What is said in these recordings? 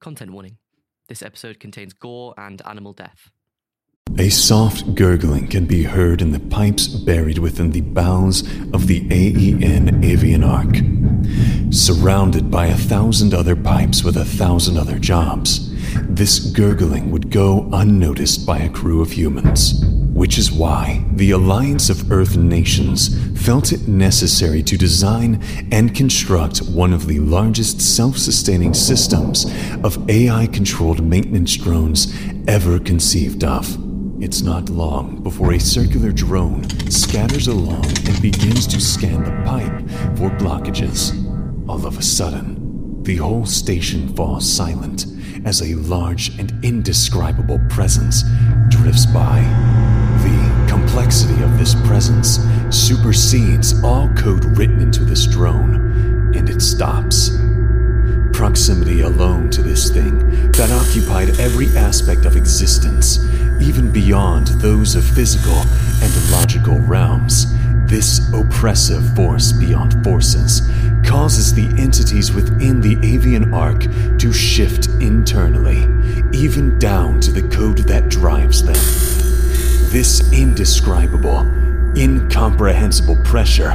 Content warning this episode contains gore and animal death. A soft gurgling can be heard in the pipes buried within the bowels of the AEN Avian Ark. Surrounded by a thousand other pipes with a thousand other jobs, this gurgling would go unnoticed by a crew of humans. Which is why the Alliance of Earth Nations felt it necessary to design and construct one of the largest self sustaining systems of AI controlled maintenance drones ever conceived of. It's not long before a circular drone scatters along and begins to scan the pipe for blockages. All of a sudden, the whole station falls silent as a large and indescribable presence drifts by. Complexity of this presence supersedes all code written into this drone, and it stops. Proximity alone to this thing that occupied every aspect of existence, even beyond those of physical and logical realms, this oppressive force beyond forces causes the entities within the avian ark to shift internally, even down to the code that drives them. This indescribable, incomprehensible pressure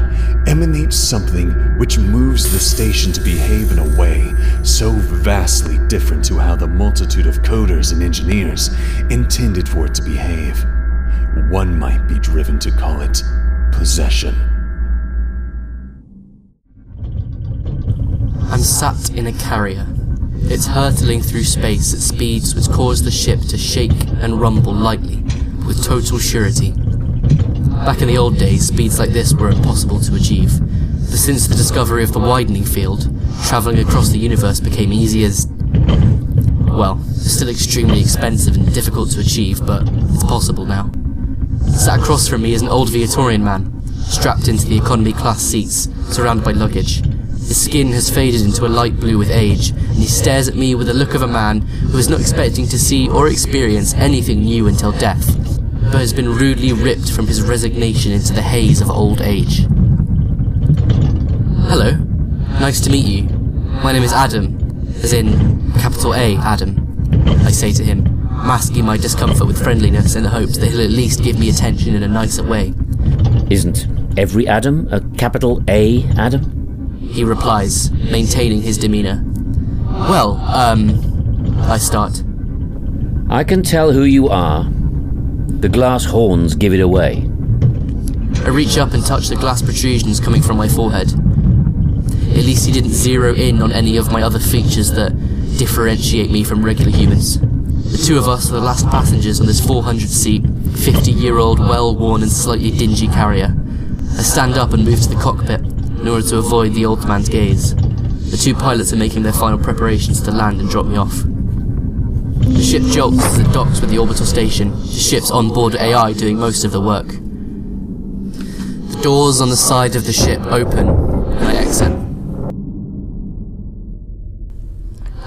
emanates something which moves the station to behave in a way so vastly different to how the multitude of coders and engineers intended for it to behave. One might be driven to call it possession. I'm sat in a carrier. It's hurtling through space at speeds which cause the ship to shake and rumble lightly, with total surety. Back in the old days, speeds like this were impossible to achieve, but since the discovery of the widening field, travelling across the universe became easy as. Well, still extremely expensive and difficult to achieve, but it's possible now. Sat across from me is an old Viatorian man, strapped into the economy class seats, surrounded by luggage. His skin has faded into a light blue with age, and he stares at me with the look of a man who is not expecting to see or experience anything new until death, but has been rudely ripped from his resignation into the haze of old age. Hello, nice to meet you. My name is Adam, as in capital A Adam. I say to him, masking my discomfort with friendliness in the hopes that he'll at least give me attention in a nicer way. Isn't every Adam a capital A Adam? He replies, maintaining his demeanor. Well, um, I start. I can tell who you are. The glass horns give it away. I reach up and touch the glass protrusions coming from my forehead. At least he didn't zero in on any of my other features that differentiate me from regular humans. The two of us are the last passengers on this 400 seat, 50 year old, well worn and slightly dingy carrier. I stand up and move to the cockpit in order to avoid the old man's gaze. The two pilots are making their final preparations to land and drop me off. The ship jolts as it docks with the orbital station, the ship's onboard AI doing most of the work. The doors on the side of the ship open, and I exit.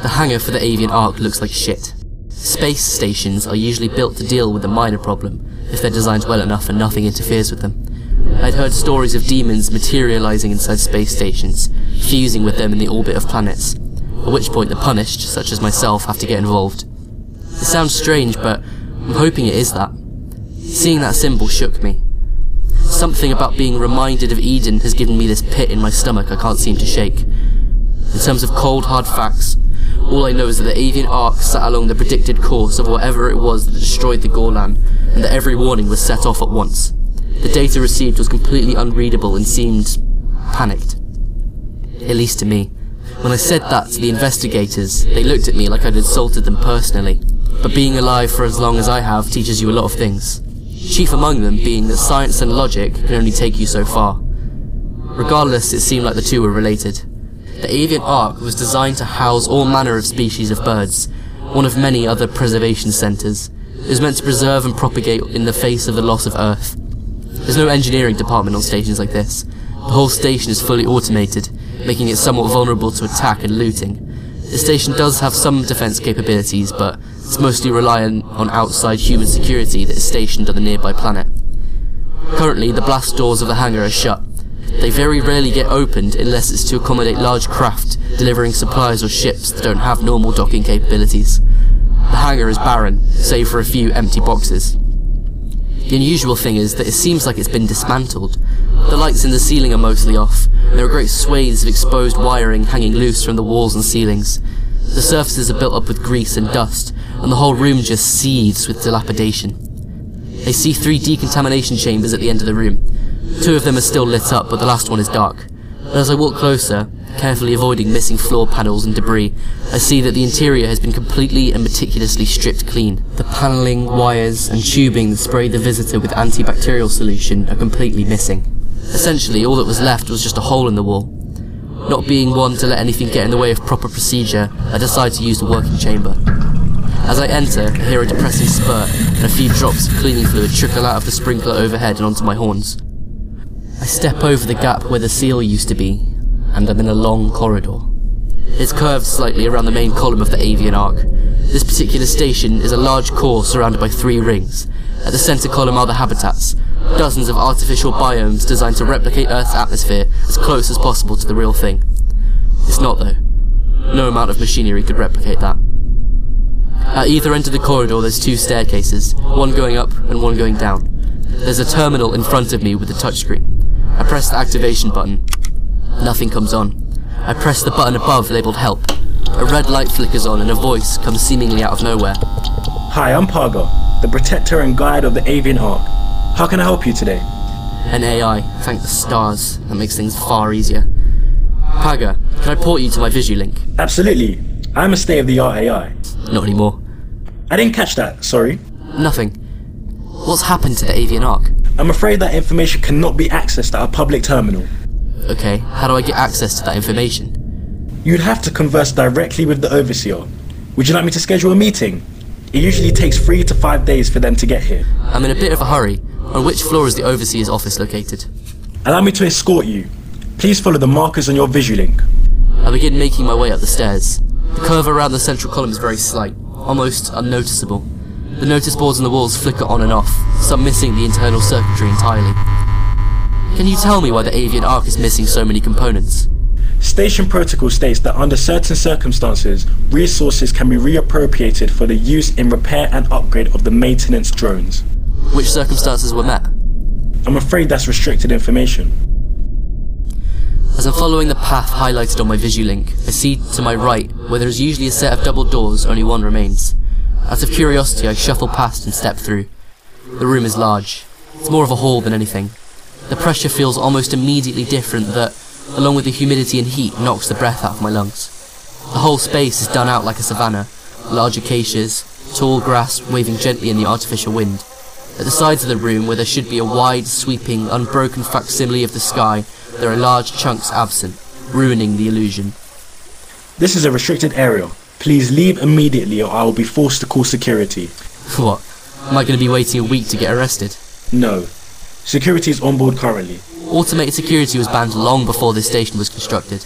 The hangar for the Avian Ark looks like shit. Space stations are usually built to deal with a minor problem, if they're designed well enough and nothing interferes with them. I'd heard stories of demons materializing inside space stations, fusing with them in the orbit of planets, at which point the punished, such as myself, have to get involved. It sounds strange, but I'm hoping it is that. Seeing that symbol shook me. Something about being reminded of Eden has given me this pit in my stomach I can't seem to shake. In terms of cold, hard facts, all I know is that the avian ark sat along the predicted course of whatever it was that destroyed the Gorlan, and that every warning was set off at once. The data received was completely unreadable and seemed panicked. At least to me. When I said that to the investigators, they looked at me like I'd insulted them personally. But being alive for as long as I have teaches you a lot of things. Chief among them being that science and logic can only take you so far. Regardless, it seemed like the two were related. The avian ark was designed to house all manner of species of birds, one of many other preservation centres. It was meant to preserve and propagate in the face of the loss of Earth. There's no engineering department on stations like this. The whole station is fully automated, making it somewhat vulnerable to attack and looting. The station does have some defense capabilities, but it's mostly reliant on outside human security that is stationed on the nearby planet. Currently, the blast doors of the hangar are shut, They very rarely get opened unless it's to accommodate large craft delivering supplies or ships that don't have normal docking capabilities. The hangar is barren, save for a few empty boxes. The unusual thing is that it seems like it's been dismantled. The lights in the ceiling are mostly off, there are great swathes of exposed wiring hanging loose from the walls and ceilings. The surfaces are built up with grease and dust, and the whole room just seethes with dilapidation. They see three decontamination chambers at the end of the room. Two of them are still lit up, but the last one is dark. And as I walk closer, carefully avoiding missing floor panels and debris, I see that the interior has been completely and meticulously stripped clean. The panelling, wires, and tubing that spray the visitor with antibacterial solution are completely missing. Essentially, all that was left was just a hole in the wall. Not being one to let anything get in the way of proper procedure, I decide to use the working chamber. As I enter, I hear a depressing spurt, and a few drops of cleaning fluid trickle out of the sprinkler overhead and onto my horns. I step over the gap where the seal used to be, and I'm in a long corridor. It's curved slightly around the main column of the avian ark. This particular station is a large core surrounded by three rings. At the center column are the habitats, dozens of artificial biomes designed to replicate Earth's atmosphere as close as possible to the real thing. It's not, though. No amount of machinery could replicate that. At either end of the corridor, there's two staircases, one going up and one going down. There's a terminal in front of me with a touchscreen. I press the activation button. Nothing comes on. I press the button above labelled help. A red light flickers on and a voice comes seemingly out of nowhere. Hi, I'm Paga, the protector and guide of the Avian Ark. How can I help you today? An AI, thank the stars. That makes things far easier. Paga, can I port you to my Visulink? Absolutely. I'm a state of the art AI. Not anymore. I didn't catch that, sorry. Nothing. What's happened to the Avian Ark? I'm afraid that information cannot be accessed at a public terminal. Okay, how do I get access to that information? You'd have to converse directly with the overseer. Would you like me to schedule a meeting? It usually takes three to five days for them to get here. I'm in a bit of a hurry. On which floor is the overseer's office located? Allow me to escort you. Please follow the markers on your Visulink. I begin making my way up the stairs. The curve around the central column is very slight, almost unnoticeable. The notice boards on the walls flicker on and off, some missing the internal circuitry entirely. Can you tell me why the avian ark is missing so many components? Station protocol states that under certain circumstances, resources can be reappropriated for the use in repair and upgrade of the maintenance drones. Which circumstances were met? I'm afraid that's restricted information. As I'm following the path highlighted on my Visulink, I see to my right, where there is usually a set of double doors, only one remains. Out of curiosity, I shuffle past and step through. The room is large. It's more of a hall than anything. The pressure feels almost immediately different that, along with the humidity and heat, knocks the breath out of my lungs. The whole space is done out like a savanna. Large acacias, tall grass waving gently in the artificial wind. At the sides of the room, where there should be a wide, sweeping, unbroken facsimile of the sky, there are large chunks absent, ruining the illusion. This is a restricted area. Please leave immediately or I will be forced to call security. What? Am I going to be waiting a week to get arrested? No. Security is on board currently. Automated security was banned long before this station was constructed.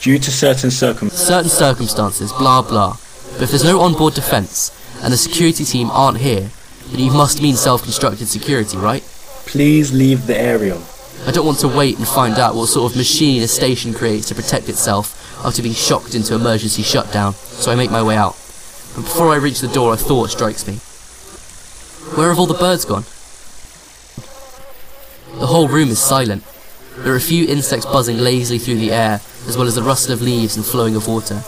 Due to certain circumstances. Certain circumstances, blah blah. But if there's no onboard defence, and the security team aren't here, then you must mean self-constructed security, right? Please leave the area. I don't want to wait and find out what sort of machine a station creates to protect itself after being shocked into emergency shutdown, so I make my way out. But before I reach the door, a thought strikes me. Where have all the birds gone? The whole room is silent. There are a few insects buzzing lazily through the air, as well as the rustle of leaves and flowing of water.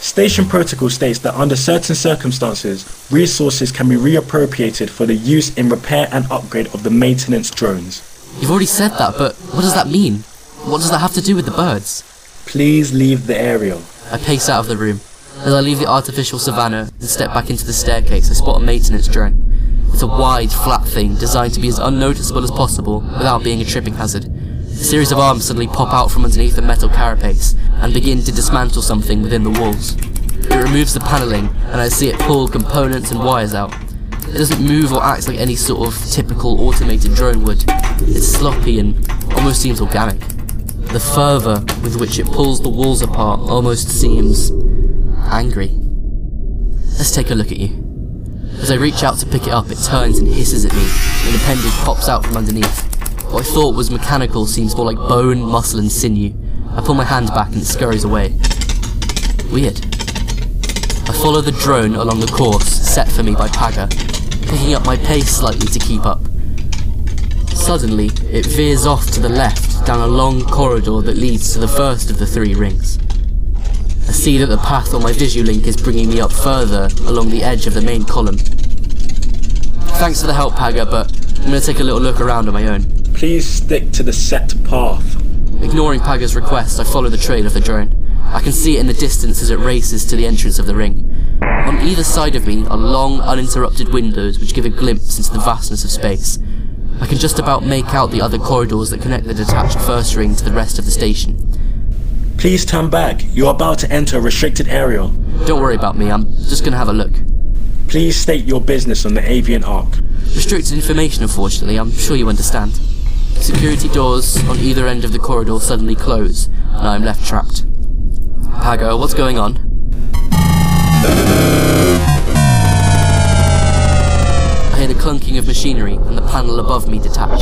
Station protocol states that under certain circumstances, resources can be reappropriated for the use in repair and upgrade of the maintenance drones. You've already said that, but what does that mean? What does that have to do with the birds? Please leave the area. I pace out of the room. As I leave the artificial savannah and step back into the staircase, I spot a maintenance drone. It's a wide, flat thing designed to be as unnoticeable as possible without being a tripping hazard. A series of arms suddenly pop out from underneath the metal carapace and begin to dismantle something within the walls. It removes the paneling and I see it pull components and wires out. It doesn't move or act like any sort of typical automated drone would. It's sloppy and almost seems organic. The fervour with which it pulls the walls apart almost seems angry. Let's take a look at you. As I reach out to pick it up, it turns and hisses at me, An appendage pops out from underneath. What I thought was mechanical seems more like bone, muscle, and sinew. I pull my hand back and it scurries away. Weird. I follow the drone along the course set for me by Paga, picking up my pace slightly to keep up. Suddenly, it veers off to the left down a long corridor that leads to the first of the three rings. I see that the path on my Visulink is bringing me up further along the edge of the main column. Thanks for the help, Paga, but I'm going to take a little look around on my own. Please stick to the set path. Ignoring Paga's request, I follow the trail of the drone. I can see it in the distance as it races to the entrance of the ring. On either side of me are long, uninterrupted windows which give a glimpse into the vastness of space. I can just about make out the other corridors that connect the detached first ring to the rest of the station. Please turn back. You're about to enter a restricted area. Don't worry about me, I'm just gonna have a look. Please state your business on the Avian Ark. Restricted information, unfortunately, I'm sure you understand. Security doors on either end of the corridor suddenly close, and I'm left trapped. Paga, what's going on? Clunking of machinery and the panel above me detach.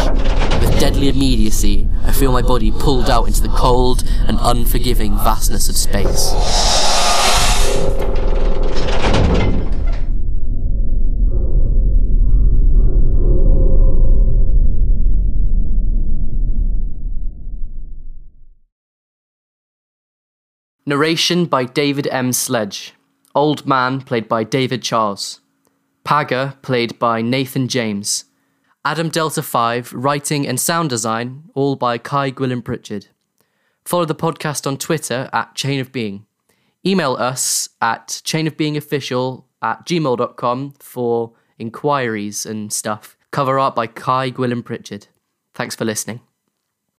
With deadly immediacy, I feel my body pulled out into the cold and unforgiving vastness of space. Narration by David M. Sledge. Old Man, played by David Charles. Paga, played by Nathan James. Adam Delta 5, writing and sound design, all by Kai Gwilym Pritchard. Follow the podcast on Twitter at Chain of Being. Email us at chainofbeingofficial at gmail.com for inquiries and stuff. Cover art by Kai Gwilym Pritchard. Thanks for listening.